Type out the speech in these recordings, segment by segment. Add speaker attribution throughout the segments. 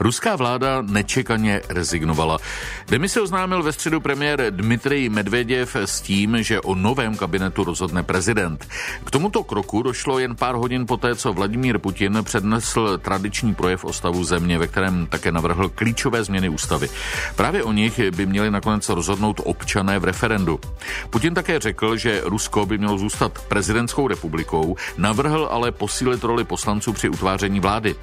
Speaker 1: Ruská vláda nečekaně rezignovala. Demisi oznámil ve středu premiér Dmitrij Medveděv s tím, že o novém kabinetu rozhodne prezident. K tomuto kroku došlo jen pár hodin poté, co Vladimír Putin přednesl tradiční projev o stavu země, ve kterém také navrhl klíčové změny ústavy. Právě o nich by měli nakonec rozhodnout občané v referendu. Putin také řekl, že Rusko by mělo zůstat prezidentskou republikou, navrhl ale posílit roli poslanců při utváření vlády.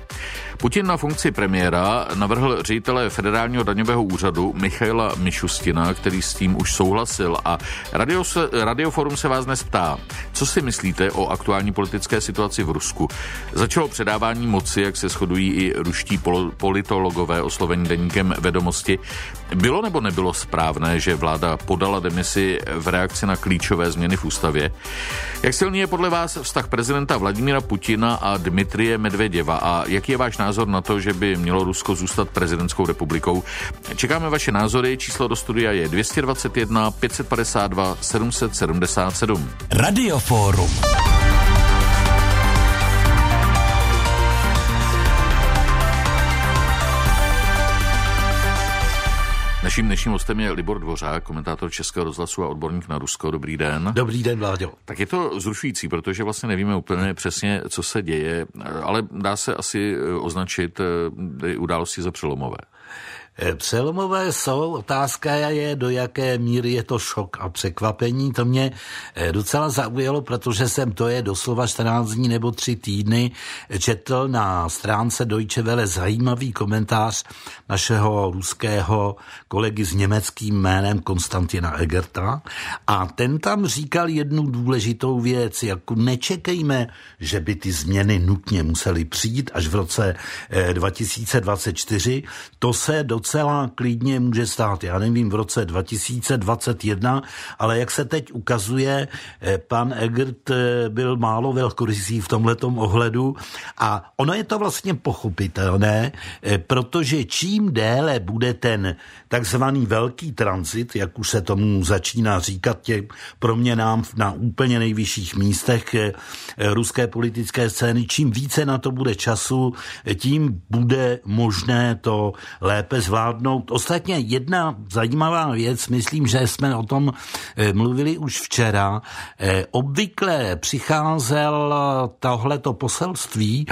Speaker 1: Putin na funkci premiéra navrhl ředitele federálního daňového úřadu Michaila Mišustina, který s tím už souhlasil a Radio, Radioforum se vás dnes ptá, co si myslíte o aktuální politické situaci v Rusku. Začalo předávání moci, jak se shodují i ruští politologové oslovení deníkem vedomosti. Bylo nebo nebylo správné, že vláda podala demisi v reakci na klíčové změny v ústavě? Jak silný je podle vás vztah prezidenta Vladimíra Putina a Dmitrie Medveděva a jaký je váš názor na to, že by mělo Rusko zůstat prezidentskou republikou? Čekáme vaše názory, číslo do studia je 221 552 777.
Speaker 2: Radioforum.
Speaker 1: Naším dnešním hostem je Libor Dvořák, komentátor Českého rozhlasu a odborník na Rusko. Dobrý den.
Speaker 3: Dobrý den, Vláďo.
Speaker 1: Tak je to zrušující, protože vlastně nevíme úplně přesně, co se děje, ale dá se asi označit eh, události za přelomové.
Speaker 3: Eh, přelomové jsou, otázka je, do jaké míry je to šok a překvapení. To mě eh, docela zaujalo, protože jsem to je doslova 14 dní nebo 3 týdny četl na stránce Deutsche Welle zajímavý komentář našeho ruského kolegy s německým jménem Konstantina Egerta a ten tam říkal jednu důležitou věc, jako nečekejme, že by ty změny nutně musely přijít až v roce 2024. Eh, to se docela docela klidně může stát, já nevím, v roce 2021, ale jak se teď ukazuje, eh, pan Egert eh, byl málo velkorysý v tomhletom ohledu. A ono je to vlastně pochopitelné, eh, protože čím déle bude ten takzvaný velký transit, jak už se tomu začíná říkat tě proměnám na úplně nejvyšších místech ruské politické scény, čím více na to bude času, tím bude možné to lépe zvládnout zvládnout. Ostatně jedna zajímavá věc, myslím, že jsme o tom eh, mluvili už včera. Eh, obvykle přicházel tohleto poselství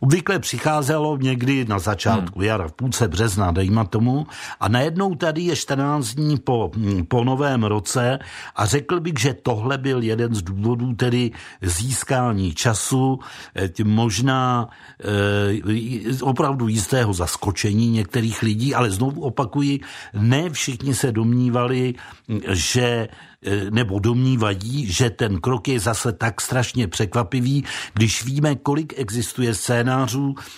Speaker 3: Obvykle přicházelo někdy na začátku hmm. jara, v půlce března, dejme tomu, a najednou tady je 14 dní po, po novém roce a řekl bych, že tohle byl jeden z důvodů tedy získání času, eh, možná eh, opravdu jistého zaskočení některých lidí, ale znovu opakuji, ne všichni se domnívali, že E, nebo domnívají, že ten krok je zase tak strašně překvapivý, když víme, kolik existuje scénářů,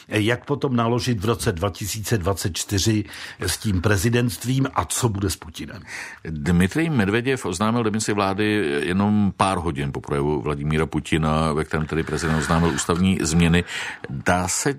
Speaker 3: e, jak potom naložit v roce 2024 s tím prezidentstvím a co bude s Putinem.
Speaker 1: Dmitrij Medveděv oznámil demisi vlády jenom pár hodin po projevu Vladimíra Putina, ve kterém tedy prezident oznámil ústavní změny. Dá se e,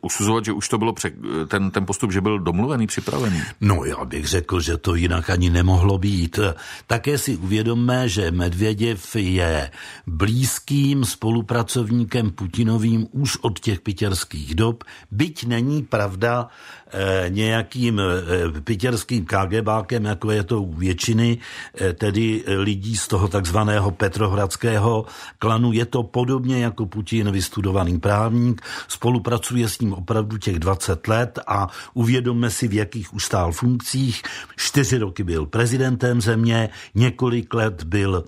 Speaker 1: usuzovat, že už to bylo pře- ten, ten postup, že byl domluvený, připravený?
Speaker 3: No já bych řekl, že to jinak ani nemohlo být. Tak také si uvědomme, že Medvěděv je blízkým spolupracovníkem Putinovým už od těch pitěrských dob, byť není pravda eh, nějakým eh, pitěrským KGBákem, jako je to u většiny, eh, tedy lidí z toho takzvaného petrohradského klanu. Je to podobně jako Putin vystudovaný právník, spolupracuje s ním opravdu těch 20 let a uvědomme si, v jakých ustál funkcích. Čtyři roky byl prezidentem země, několik let byl,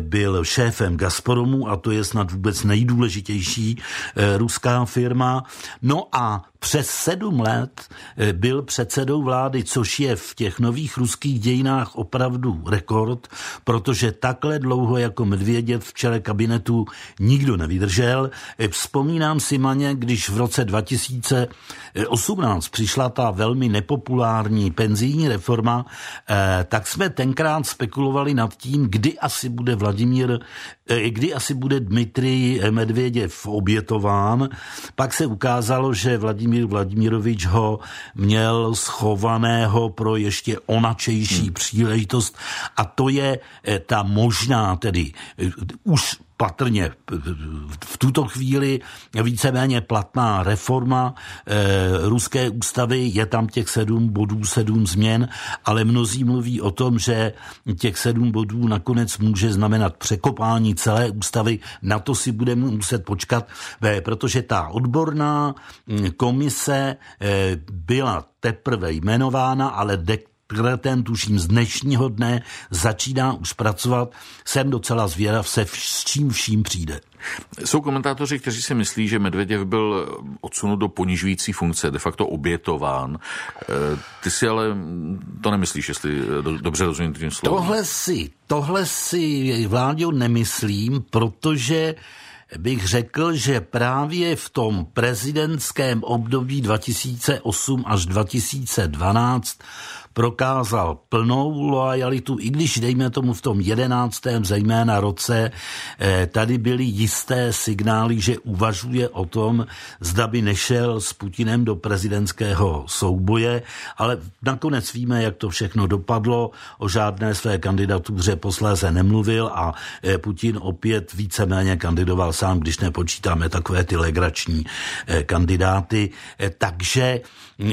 Speaker 3: byl šéfem Gazpromu a to je snad vůbec nejdůležitější eh, ruská firma. No a přes sedm let eh, byl předsedou vlády, což je v těch nových ruských dějinách opravdu rekord, protože takhle dlouho jako Medvěděv v čele kabinetu nikdo nevydržel. Eh, vzpomínám si maně, když v roce 2018 přišla ta velmi nepopulární penzijní reforma, eh, tak jsme tenkrát spekulovali nad tím, kdy asi bude Vladimír, kdy asi bude Dmitrij Medvěděv obětován. Pak se ukázalo, že Vladimír Vladimír Vladimirovič ho měl schovaného pro ještě onačejší hmm. příležitost a to je eh, ta možná tedy eh, už patrně v tuto chvíli víceméně platná reforma e, ruské ústavy, je tam těch sedm bodů, sedm změn, ale mnozí mluví o tom, že těch sedm bodů nakonec může znamenat překopání celé ústavy. Na to si budeme muset počkat, e, protože ta odborná komise e, byla teprve jmenována, ale de ten tuším z dnešního dne začíná už pracovat. Jsem docela zvědav se s čím vším přijde.
Speaker 1: Jsou komentátoři, kteří si myslí, že Medvěděv byl odsunut do ponižující funkce, de facto obětován. Eh, ty si ale to nemyslíš, jestli dobře rozumím tím slovem.
Speaker 3: Tohle si, tohle si Vláďo nemyslím, protože bych řekl, že právě v tom prezidentském období 2008 až 2012 prokázal plnou loajalitu, i když dejme tomu v tom jedenáctém zejména roce, eh, tady byly jisté signály, že uvažuje o tom, zda by nešel s Putinem do prezidentského souboje, ale nakonec víme, jak to všechno dopadlo, o žádné své kandidatuře posléze nemluvil a eh, Putin opět víceméně kandidoval sám, když nepočítáme takové ty legrační eh, kandidáty. Takže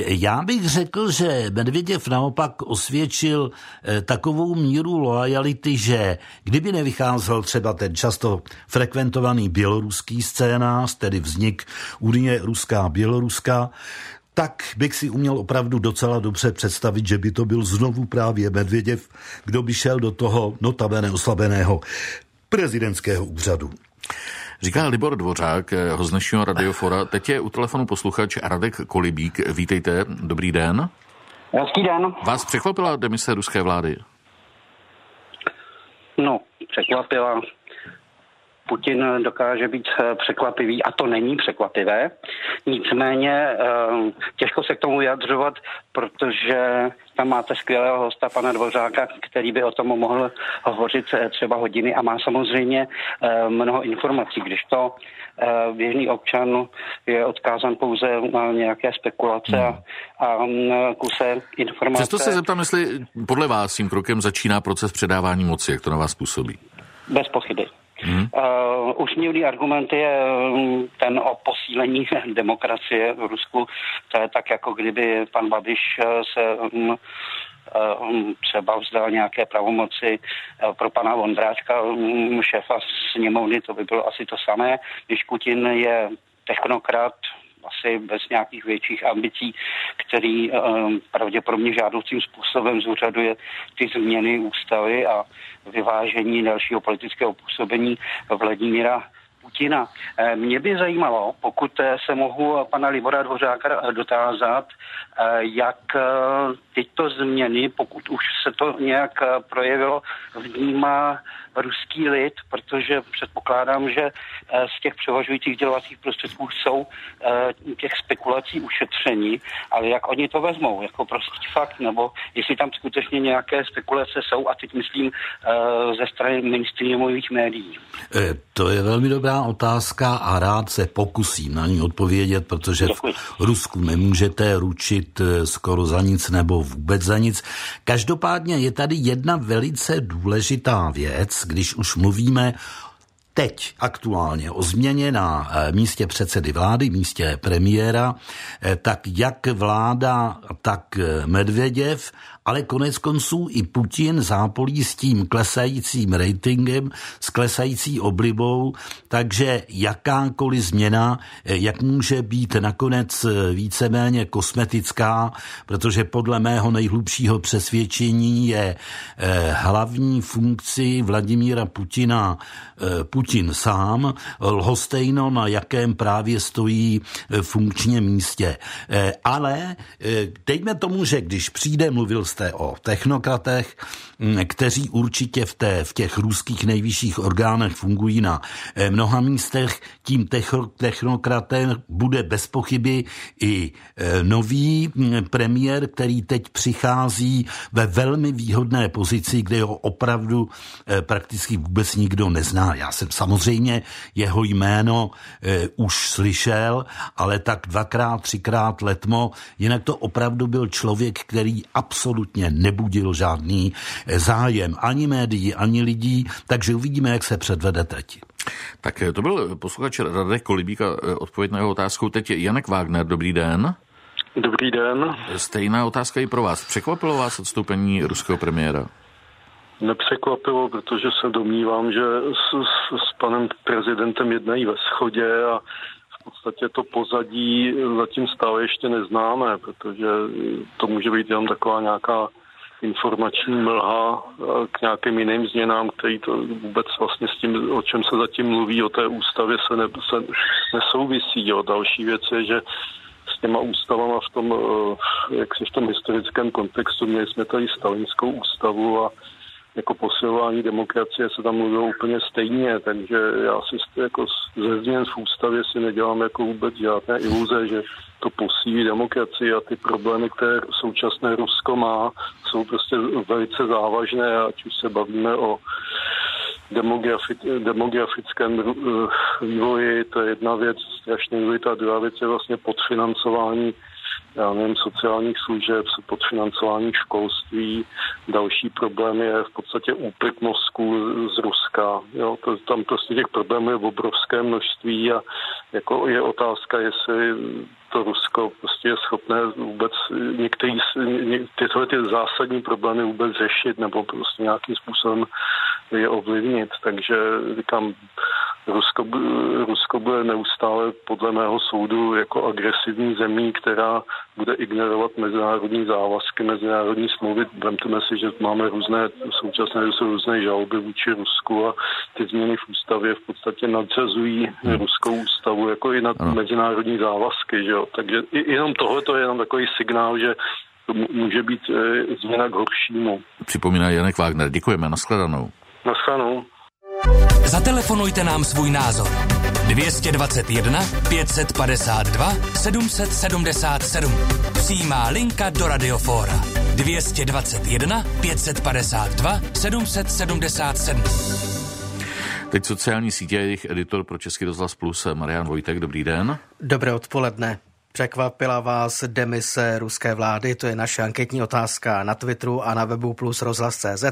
Speaker 3: já bych řekl, že Medvěděv naopak osvědčil eh, takovou míru lojality, že kdyby nevycházel třeba ten často frekventovaný běloruský scénář, tedy vznik Unie Ruská Běloruska, tak bych si uměl opravdu docela dobře představit, že by to byl znovu právě Medvěděv, kdo by šel do toho notabene oslabeného prezidentského úřadu.
Speaker 1: Říká Libor Dvořák eh, z dnešního radiofora. Teď je u telefonu posluchač Radek Kolibík. Vítejte, dobrý den.
Speaker 2: Hezký den.
Speaker 1: Vás překvapila demise ruské vlády?
Speaker 2: No, překvapila. Putin dokáže být eh, překvapivý a to není překvapivé. Nicméně eh, těžko se k tomu vyjadřovat, protože tam máte skvělého hosta, pana Dvořáka, který by o tom mohl hovořit eh, třeba hodiny a má samozřejmě mnoho informací, když to běžný občan je odkázan pouze na nějaké spekulace a, a mm, kuse informace.
Speaker 1: Přesto se zeptám, jestli podle vás tím krokem začíná proces předávání moci, jak to na vás působí?
Speaker 2: Bez pochyby. Hmm. Uh, usměvný argument je um, ten o posílení demokracie v Rusku. To je tak, jako kdyby pan Babiš uh, se um, třeba vzdal nějaké pravomoci pro pana Vondráčka, šéfa sněmovny, to by bylo asi to samé. Když Putin je technokrat, asi bez nějakých větších ambicí, který um, pravděpodobně žádoucím způsobem zúřaduje ty změny ústavy a vyvážení dalšího politického působení Vladimíra Putina. Eh, mě by zajímalo, pokud eh, se mohu pana Libora Dvořáka dotázat, eh, jak tyto změny, pokud už se to nějak projevilo, vnímá ruský lid, protože předpokládám, že eh, z těch převažujících dělovacích prostředků jsou eh, těch spekulací ušetření, ale jak oni to vezmou, jako prostý fakt, nebo jestli tam skutečně nějaké spekulace jsou, a teď myslím eh, ze strany mainstreamových médií.
Speaker 3: To je velmi dobrá otázka a rád se pokusím na ní odpovědět, protože Děkuji. v Rusku nemůžete ručit skoro za nic nebo vůbec za nic. Každopádně je tady jedna velice důležitá věc, když už mluvíme teď aktuálně o změně na eh, místě předsedy vlády, místě premiéra, eh, tak jak vláda, tak eh, Medvěděv ale konec konců i Putin zápolí s tím klesajícím ratingem, s klesající oblibou, takže jakákoliv změna, eh, jak může být nakonec eh, víceméně kosmetická, protože podle mého nejhlubšího přesvědčení je eh, hlavní funkci Vladimíra Putina Putin sám, lhostejno na jakém právě stojí funkčně místě. Ale dejme tomu, že když přijde, mluvil jste o technokratech, kteří určitě v, té, v těch ruských nejvyšších orgánech fungují na eh, mnoha místech. Tím technokratem bude bez pochyby i eh, nový premiér, který teď přichází ve velmi výhodné pozici, kde ho opravdu eh, prakticky vůbec nikdo nezná. Já jsem samozřejmě jeho jméno už slyšel, ale tak dvakrát, třikrát letmo, jinak to opravdu byl člověk, který absolutně absolutně nebudil žádný zájem ani médií, ani lidí, takže uvidíme, jak se předvede teď.
Speaker 1: Tak to byl posluchač Radek Kolibík a odpověď na jeho otázku. Teď Janek Wagner, dobrý den.
Speaker 4: Dobrý den.
Speaker 1: Stejná otázka i pro vás. Překvapilo vás odstoupení ruského premiéra?
Speaker 4: Nepřekvapilo, protože se domnívám, že s, s, s panem prezidentem jednají ve schodě a v podstatě to pozadí zatím stále ještě neznáme, protože to může být jenom taková nějaká informační mlha k nějakým jiným změnám, který to vůbec vlastně s tím, o čem se zatím mluví, o té ústavě se, ne, se nesouvisí. Jo. Další věc je, že s těma ústavama v tom, eh, jak si v tom historickém kontextu, měli jsme tady stalinskou ústavu a jako posilování demokracie se tam mluvilo úplně stejně, takže já si jako ze změn v ústavě si nedělám jako vůbec žádné iluze, že to posílí demokracii a ty problémy, které současné Rusko má, jsou prostě velice závažné, ať už se bavíme o demografi- demografickém eh, vývoji, to je jedna věc, strašně důležitá. Druhá věc je vlastně podfinancování já nevím, sociálních služeb, podfinancování školství. Další problém je v podstatě úpyt mozku z Ruska. Jo, to, tam prostě těch problémů je obrovské množství a jako je otázka, jestli to Rusko prostě je schopné vůbec některý, tyhle ty zásadní problémy vůbec řešit nebo prostě nějakým způsobem je ovlivnit. Takže říkám, Rusko, Rusko bude neustále podle mého soudu jako agresivní zemí, která bude ignorovat mezinárodní závazky, mezinárodní smlouvy. Vemte si, že máme různé, současné jsou různé žaloby vůči Rusku a ty změny v ústavě v podstatě nadřazují hmm. ruskou ústavu jako i nad ano. mezinárodní závazky. Že jo? Takže jenom tohle je jenom takový signál, že to může být e, změna k horšímu.
Speaker 1: Připomíná Janek Wagner. Děkujeme, nashledanou.
Speaker 4: Nashledanou.
Speaker 5: Zatelefonujte nám svůj názor. 221 552 777. Přijímá linka do Radiofóra. 221 552 777.
Speaker 1: Teď sociální sítě je jejich editor pro Český rozhlas Plus Marian Vojtek. Dobrý den.
Speaker 6: Dobré odpoledne. Překvapila vás demise ruské vlády? To je naše anketní otázka na Twitteru a na webu plus rozhlas.cz,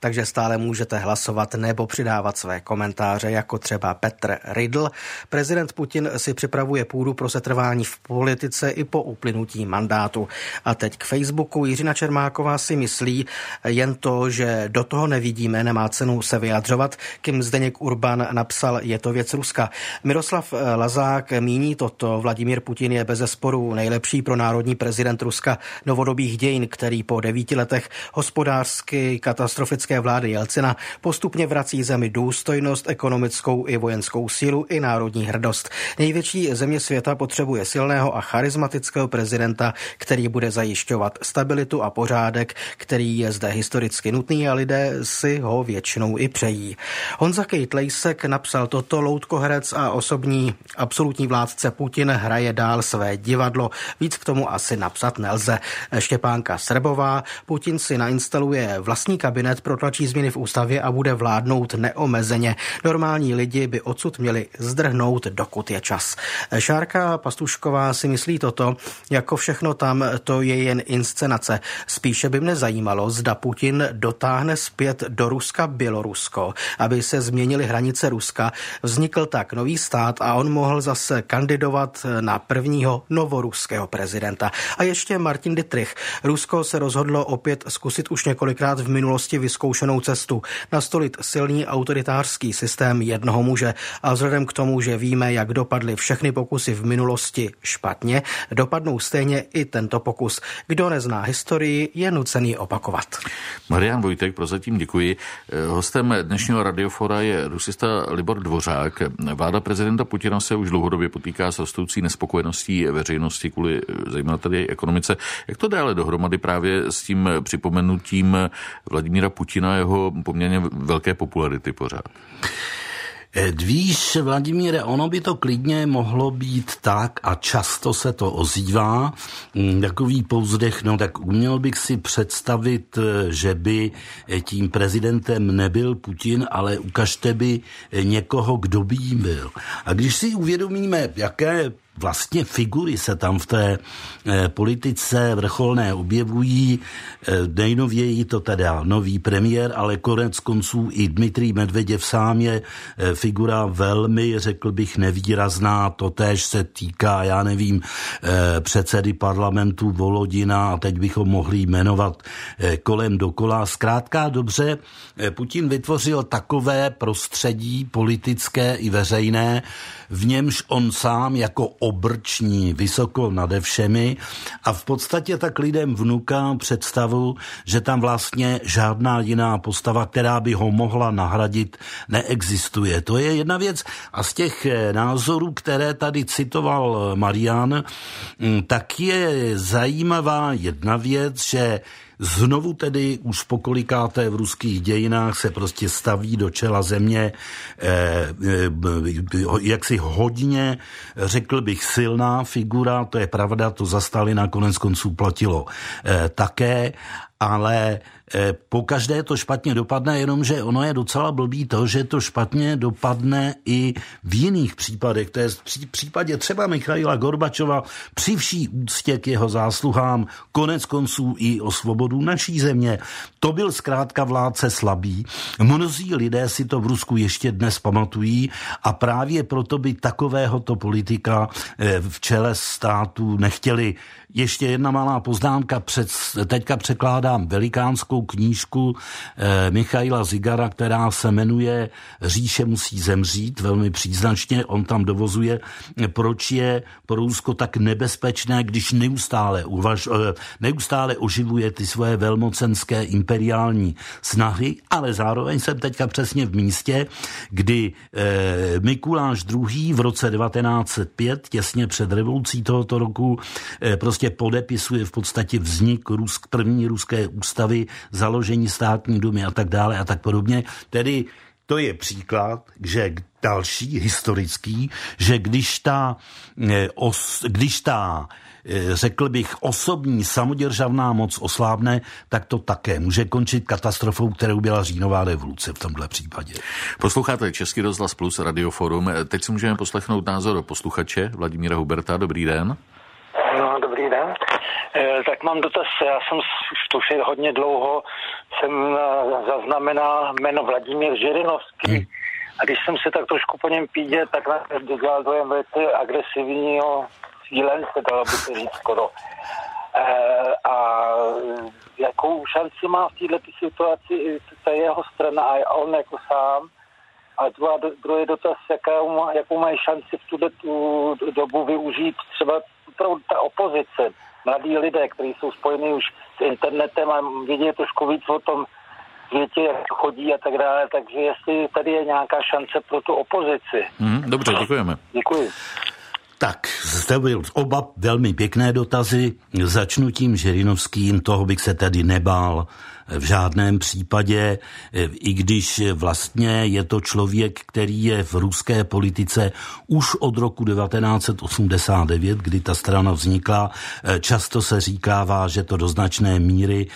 Speaker 6: takže stále můžete hlasovat nebo přidávat své komentáře, jako třeba Petr Riddle. Prezident Putin si připravuje půdu pro setrvání v politice i po uplynutí mandátu. A teď k Facebooku. Jiřina Čermáková si myslí jen to, že do toho nevidíme, nemá cenu se vyjadřovat. Kim Zdeněk Urban napsal, je to věc Ruska. Miroslav Lazák míní toto, Vladimír Putin je bez sporu nejlepší pro národní prezident Ruska novodobých dějin, který po devíti letech hospodářsky katastrofické vlády Jelcina postupně vrací zemi důstojnost, ekonomickou i vojenskou sílu i národní hrdost. Největší země světa potřebuje silného a charismatického prezidenta, který bude zajišťovat stabilitu a pořádek, který je zde historicky nutný a lidé si ho většinou i přejí. Honza Kate Lejsek napsal toto, loutkoherec a osobní absolutní vládce Putin hraje dál své divadlo. Víc k tomu asi napsat nelze. Štěpánka Srbová, Putin si nainstaluje vlastní kabinet, protlačí změny v ústavě a bude vládnout neomezeně. Normální lidi by odsud měli zdrhnout, dokud je čas. Šárka Pastušková si myslí toto, jako všechno tam, to je jen inscenace. Spíše by mne zajímalo, zda Putin dotáhne zpět do Ruska Bělorusko, aby se změnily hranice Ruska. Vznikl tak nový stát a on mohl zase kandidovat na prvního novoruského prezidenta. A ještě Martin Dietrich. Rusko se rozhodlo opět zkusit už několikrát v minulosti vyzkoušenou cestu. Nastolit silný autoritářský systém jednoho muže. A vzhledem k tomu, že víme, jak dopadly všechny pokusy v minulosti špatně, dopadnou stejně i tento pokus. Kdo nezná historii, je nucený opakovat.
Speaker 1: Marian Vojtek, prozatím děkuji. Hostem dnešního radiofora je rusista Libor Dvořák. Vláda prezidenta Putina se už dlouhodobě potýká s rostoucí nespokojeností veřejnosti kvůli zejména tedy ekonomice. Jak to dále dohromady právě s tím připomenutím Vladimíra Putina jeho poměrně velké popularity pořád?
Speaker 3: Eh, víš, Vladimíre, ono by to klidně mohlo být tak a často se to ozývá, mm, takový pouzdech, no tak uměl bych si představit, eh, že by eh, tím prezidentem nebyl Putin, ale ukažte by někoho, kdo by jim byl. A když si uvědomíme, jaké vlastně figury se tam v té eh, politice vrcholné objevují. Eh, nejnověji to teda nový premiér, ale konec konců i Dmitrij Medveděv sám je eh, figura velmi, řekl bych, nevýrazná. To též se týká, já nevím, předsedy parlamentu Volodina a teď bychom mohli jmenovat kolem dokola. Zkrátka dobře, Putin vytvořil takové prostředí politické i veřejné, v němž on sám jako obrční vysoko nade všemi a v podstatě tak lidem vnuká představu, že tam vlastně žádná jiná postava, která by ho mohla nahradit, neexistuje. To je jedna věc a z těch eh, názorů, které tady citoval Marian, mm, tak je zajímavá jedna věc, že Znovu tedy už pokolikáté v ruských dějinách se prostě staví do čela země eh, eh, jaksi hodně, řekl bych, silná figura, to je pravda, to za Stalina konec konců platilo eh, také, ale po každé to špatně dopadne, jenomže ono je docela blbý to, že to špatně dopadne i v jiných případech. To je v případě třeba Michaila Gorbačova při vší úctě k jeho zásluhám, konec konců i o svobodu naší země. To byl zkrátka vládce slabý. Mnozí lidé si to v Rusku ještě dnes pamatují a právě proto by takovéhoto politika eh, v čele státu nechtěli. Ještě jedna malá poznámka, před, teďka překládám velikánskou knížku eh, Michaila Zigara, která se jmenuje Říše musí zemřít, velmi příznačně. On tam dovozuje, proč je pro Rusko tak nebezpečné, když neustále, uvaž, eh, neustále oživuje ty svoje velmocenské imperiální snahy, ale zároveň jsem teďka přesně v místě, kdy eh, Mikuláš II. v roce 1905, těsně před revolucí tohoto roku, eh, prostě podepisuje v podstatě vznik Rusk, první ruské ústavy, založení státní dumy a tak dále a tak podobně. Tedy to je příklad, že další historický, že když ta, eh, os, když ta eh, řekl bych, osobní samoděržavná moc oslábne, tak to také může končit katastrofou, kterou byla říjnová revoluce v tomhle případě.
Speaker 1: Posloucháte Český rozhlas plus Radioforum. Teď si můžeme poslechnout názor posluchače Vladimíra Huberta. Dobrý den.
Speaker 7: No, dobrý den. E, tak mám dotaz. Já jsem už je hodně dlouho, jsem e, zaznamenal jméno Vladimír Žirinovský. Hmm. A když jsem se tak trošku po něm pídě, tak dělal dojem velice agresivního cílence, dalo by se říct skoro. E, a jakou šanci má v této situaci ta jeho strana a on jako sám? A druhá, druhý dotaz, jakou, jakou mají šanci v tuto tu dobu využít třeba opravdu ta opozice, mladí lidé, kteří jsou spojeni už s internetem a vědí trošku víc o tom světě, jak chodí a tak dále, takže jestli tady je nějaká šance pro tu opozici.
Speaker 1: Mm, dobře, děkujeme.
Speaker 7: Děkuji.
Speaker 3: Tak, zde byl oba velmi pěkné dotazy. Začnu tím Žirinovským, toho bych se tady nebál v žádném případě, i když vlastně je to člověk, který je v ruské politice už od roku 1989, kdy ta strana vznikla. Často se říkává, že to do značné míry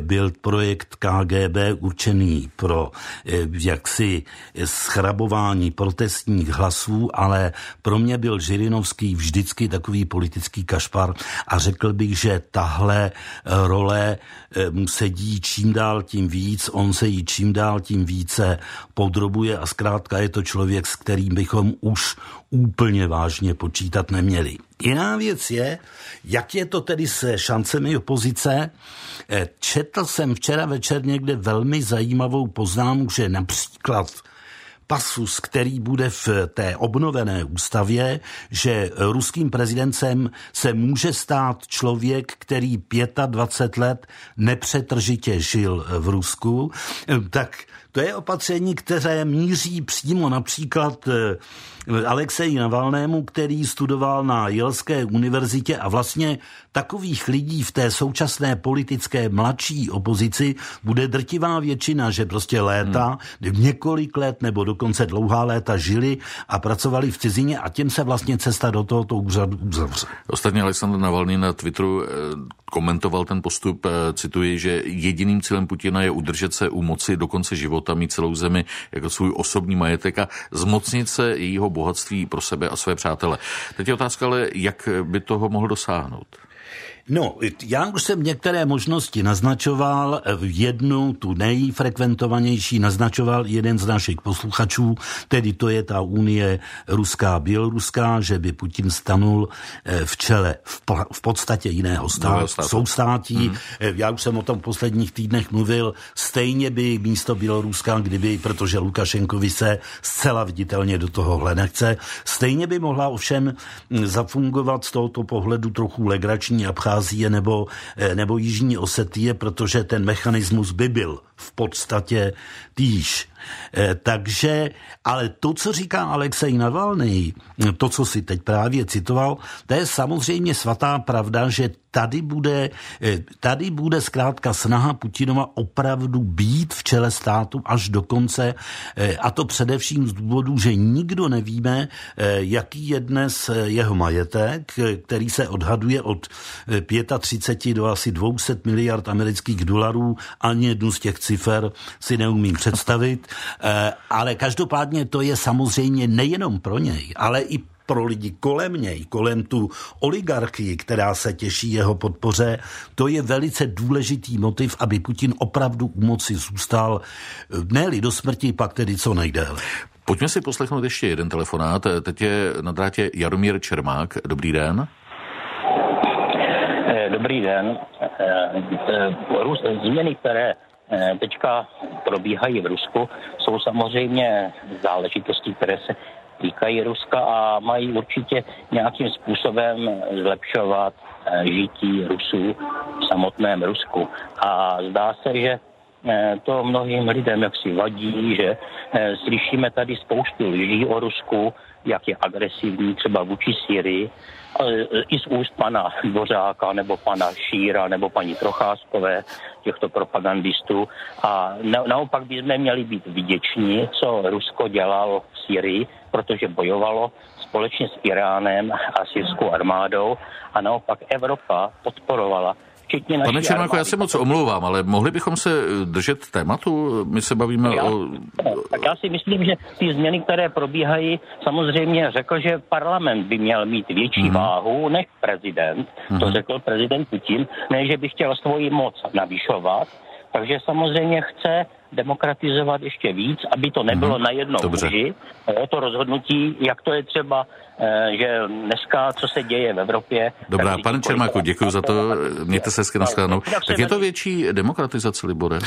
Speaker 3: byl projekt KGB určený pro jaksi schrabování protestních hlasů, ale pro mě byl Žirinovský vždycky takový politický kašpar a řekl bych, že tahle role mu sedí čím dál tím víc, on se jí čím dál tím více podrobuje a zkrátka je to člověk, s kterým bychom už úplně vážně počítat neměli. Jiná věc je, jak je to tedy se šancemi opozice. Eh, četl jsem včera večer někde velmi zajímavou poznámku, že například pasus, který bude v té obnovené ústavě, že ruským prezidentem se může stát člověk, který 25 let nepřetržitě žil v Rusku, tak to je opatření, které míří přímo například eh, Alexeji Navalnému, který studoval na Jelské univerzitě a vlastně takových lidí v té současné politické mladší opozici bude drtivá většina, že prostě léta, hmm. několik let nebo do, dokonce dlouhá léta žili a pracovali v cizině a těm se vlastně cesta do tohoto úřadu uzavře.
Speaker 1: Ostatně Aleksandr Navalny na Twitteru eh, komentoval ten postup, eh, cituji, že jediným cílem Putina je udržet se u moci do konce života, mít celou zemi jako svůj osobní majetek a zmocnit se jejího bohatství pro sebe a své přátele. Teď je otázka ale, jak by toho mohl dosáhnout.
Speaker 3: No, já už jsem některé možnosti naznačoval, jednu, tu nejfrekventovanější, naznačoval jeden z našich posluchačů, tedy to je ta unie ruská běloruská, že by Putin stanul eh, v čele v, v podstatě jiného státu, státu. soustátí. Hmm. Já už jsem o tom v posledních týdnech mluvil, stejně by místo Běloruska, kdyby, protože Lukašenkovi se zcela viditelně do tohohle nechce, stejně by mohla ovšem hm, zafungovat z tohoto pohledu trochu legrační Abcházie Abcházie nebo, eh, nebo Jižní Osetie, protože ten mechanismus by byl v podstatě týž. Eh, takže, ale to, co říká Alexej Navalny, to, co si teď právě citoval, to je samozřejmě svatá pravda, že tady bude, eh, tady bude zkrátka snaha Putinova opravdu být v čele státu až do konce eh, a to především z důvodu, že nikdo nevíme, jaký je dnes jeho majetek, který se odhaduje od 35 do asi 200 miliard amerických dolarů. Ani jednu z těch cifer si neumím představit. Eh, ale každopádně to je samozřejmě nejenom pro něj, ale i pro lidi kolem něj, kolem tu oligarchii, která se těší jeho podpoře, to je velice důležitý motiv, aby Putin opravdu u moci zůstal eh, ne do smrti, pak tedy co nejdéle.
Speaker 1: Pojďme si poslechnout ještě jeden telefonát. Teď je na drátě Jaromír Čermák. Dobrý den.
Speaker 8: Eh, dobrý den. Změny, které Eh, teďka probíhají v Rusku, jsou samozřejmě záležitosti, které se týkají Ruska a mají určitě nějakým způsobem zlepšovat eh, žití Rusů v samotném Rusku. A zdá se, že eh, to mnohým lidem jaksi vadí, že slyšíme tady spoustu lidí o Rusku, jak je agresivní třeba vůči Syrii, i z úst pana Dvořáka nebo pana Šíra nebo paní Procházkové, těchto propagandistů. A naopak bychom měli být vděční, co Rusko dělalo v Syrii, protože bojovalo společně s Iránem a syrskou armádou a naopak Evropa podporovala
Speaker 1: včetně naší Pane Černáko, já se moc omlouvám, ale mohli bychom se držet tématu? My se bavíme já, o...
Speaker 8: Tak já si myslím, že ty změny, které probíhají, samozřejmě řekl, že parlament by měl mít větší mm-hmm. váhu než prezident. Mm-hmm. To mhm. řekl prezident Putin, ne, že by chtěl svoji moc navyšovat. Takže samozřejmě chce demokratizovat ještě víc, aby to nebylo mm-hmm. na jednom muži. O to rozhodnutí, jak to je třeba, eh, že dneska, co se děje v Evropě.
Speaker 1: Dobrá, pane Čermáku, děkuji za to, mějte se hezky na Tak je to větší demokratizace, Libore?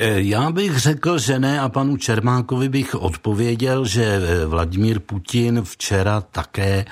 Speaker 3: Eh, já bych řekl, že ne a panu Čermákovi bych odpověděl, že eh, Vladimír Putin včera také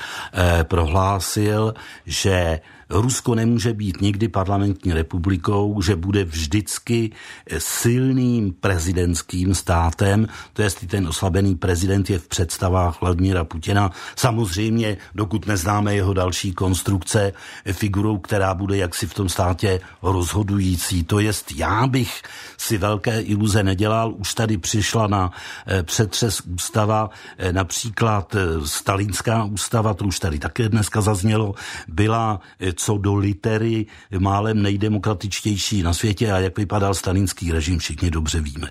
Speaker 3: prohlásil, že Rusko nemůže být nikdy parlamentní republikou, že bude vždycky silným prezidentským státem, to je ten oslabený prezident je v představách Vladimíra Putina. Samozřejmě, dokud neznáme jeho další konstrukce, figurou, která bude jaksi v tom státě rozhodující. To jest, já bych si velké iluze nedělal, už tady přišla na eh, přetřes ústava, eh, například eh, stalinská ústava, to už tady také dneska zaznělo, byla co do litery málem nejdemokratičtější na světě a jak vypadal stalinský režim, všichni dobře víme.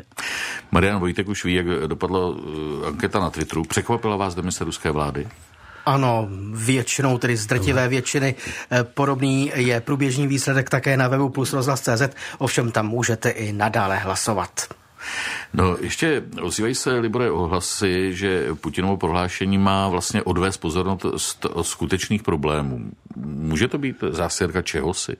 Speaker 1: Marian Vojtek už ví, jak dopadla anketa na Twitteru. Překvapila vás demise ruské vlády?
Speaker 6: Ano, většinou, tedy z drtivé většiny. Eh, podobný je průběžný výsledek také na webu plus rozhlas.cz, ovšem tam můžete i nadále hlasovat.
Speaker 1: No, ještě ozývají se, Libore, ohlasy, že Putinovo prohlášení má vlastně odvést pozornost od skutečných problémů. Může to být zástěrka čehosi?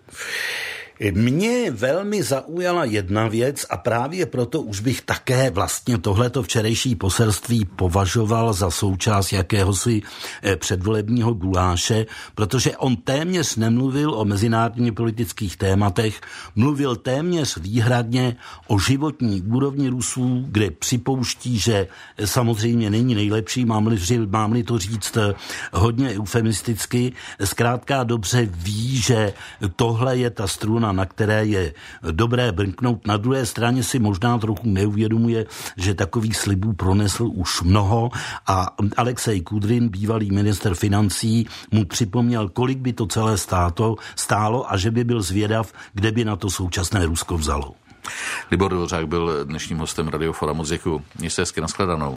Speaker 3: Mě velmi zaujala jedna věc a právě proto už bych také vlastně tohleto včerejší poselství považoval za součást jakéhosi eh, předvolebního guláše, protože on téměř nemluvil o mezinárodně politických tématech, mluvil téměř výhradně o životní úrovni Rusů, kde připouští, že eh, samozřejmě není nejlepší, mám-li, mám-li to říct eh, hodně eufemisticky, zkrátka dobře ví, že tohle je ta struna, strana, na které je dobré brnknout. Na druhé straně si možná trochu neuvědomuje, že takových slibů pronesl už mnoho a Alexej Kudrin, bývalý minister financí, mu připomněl, kolik by to celé státo, stálo a že by byl zvědav, kde by na to současné Rusko vzalo.
Speaker 1: Libor Dvořák byl dnešním hostem Radiofora. Moc děkuji. Mějte hezky, nashledanou.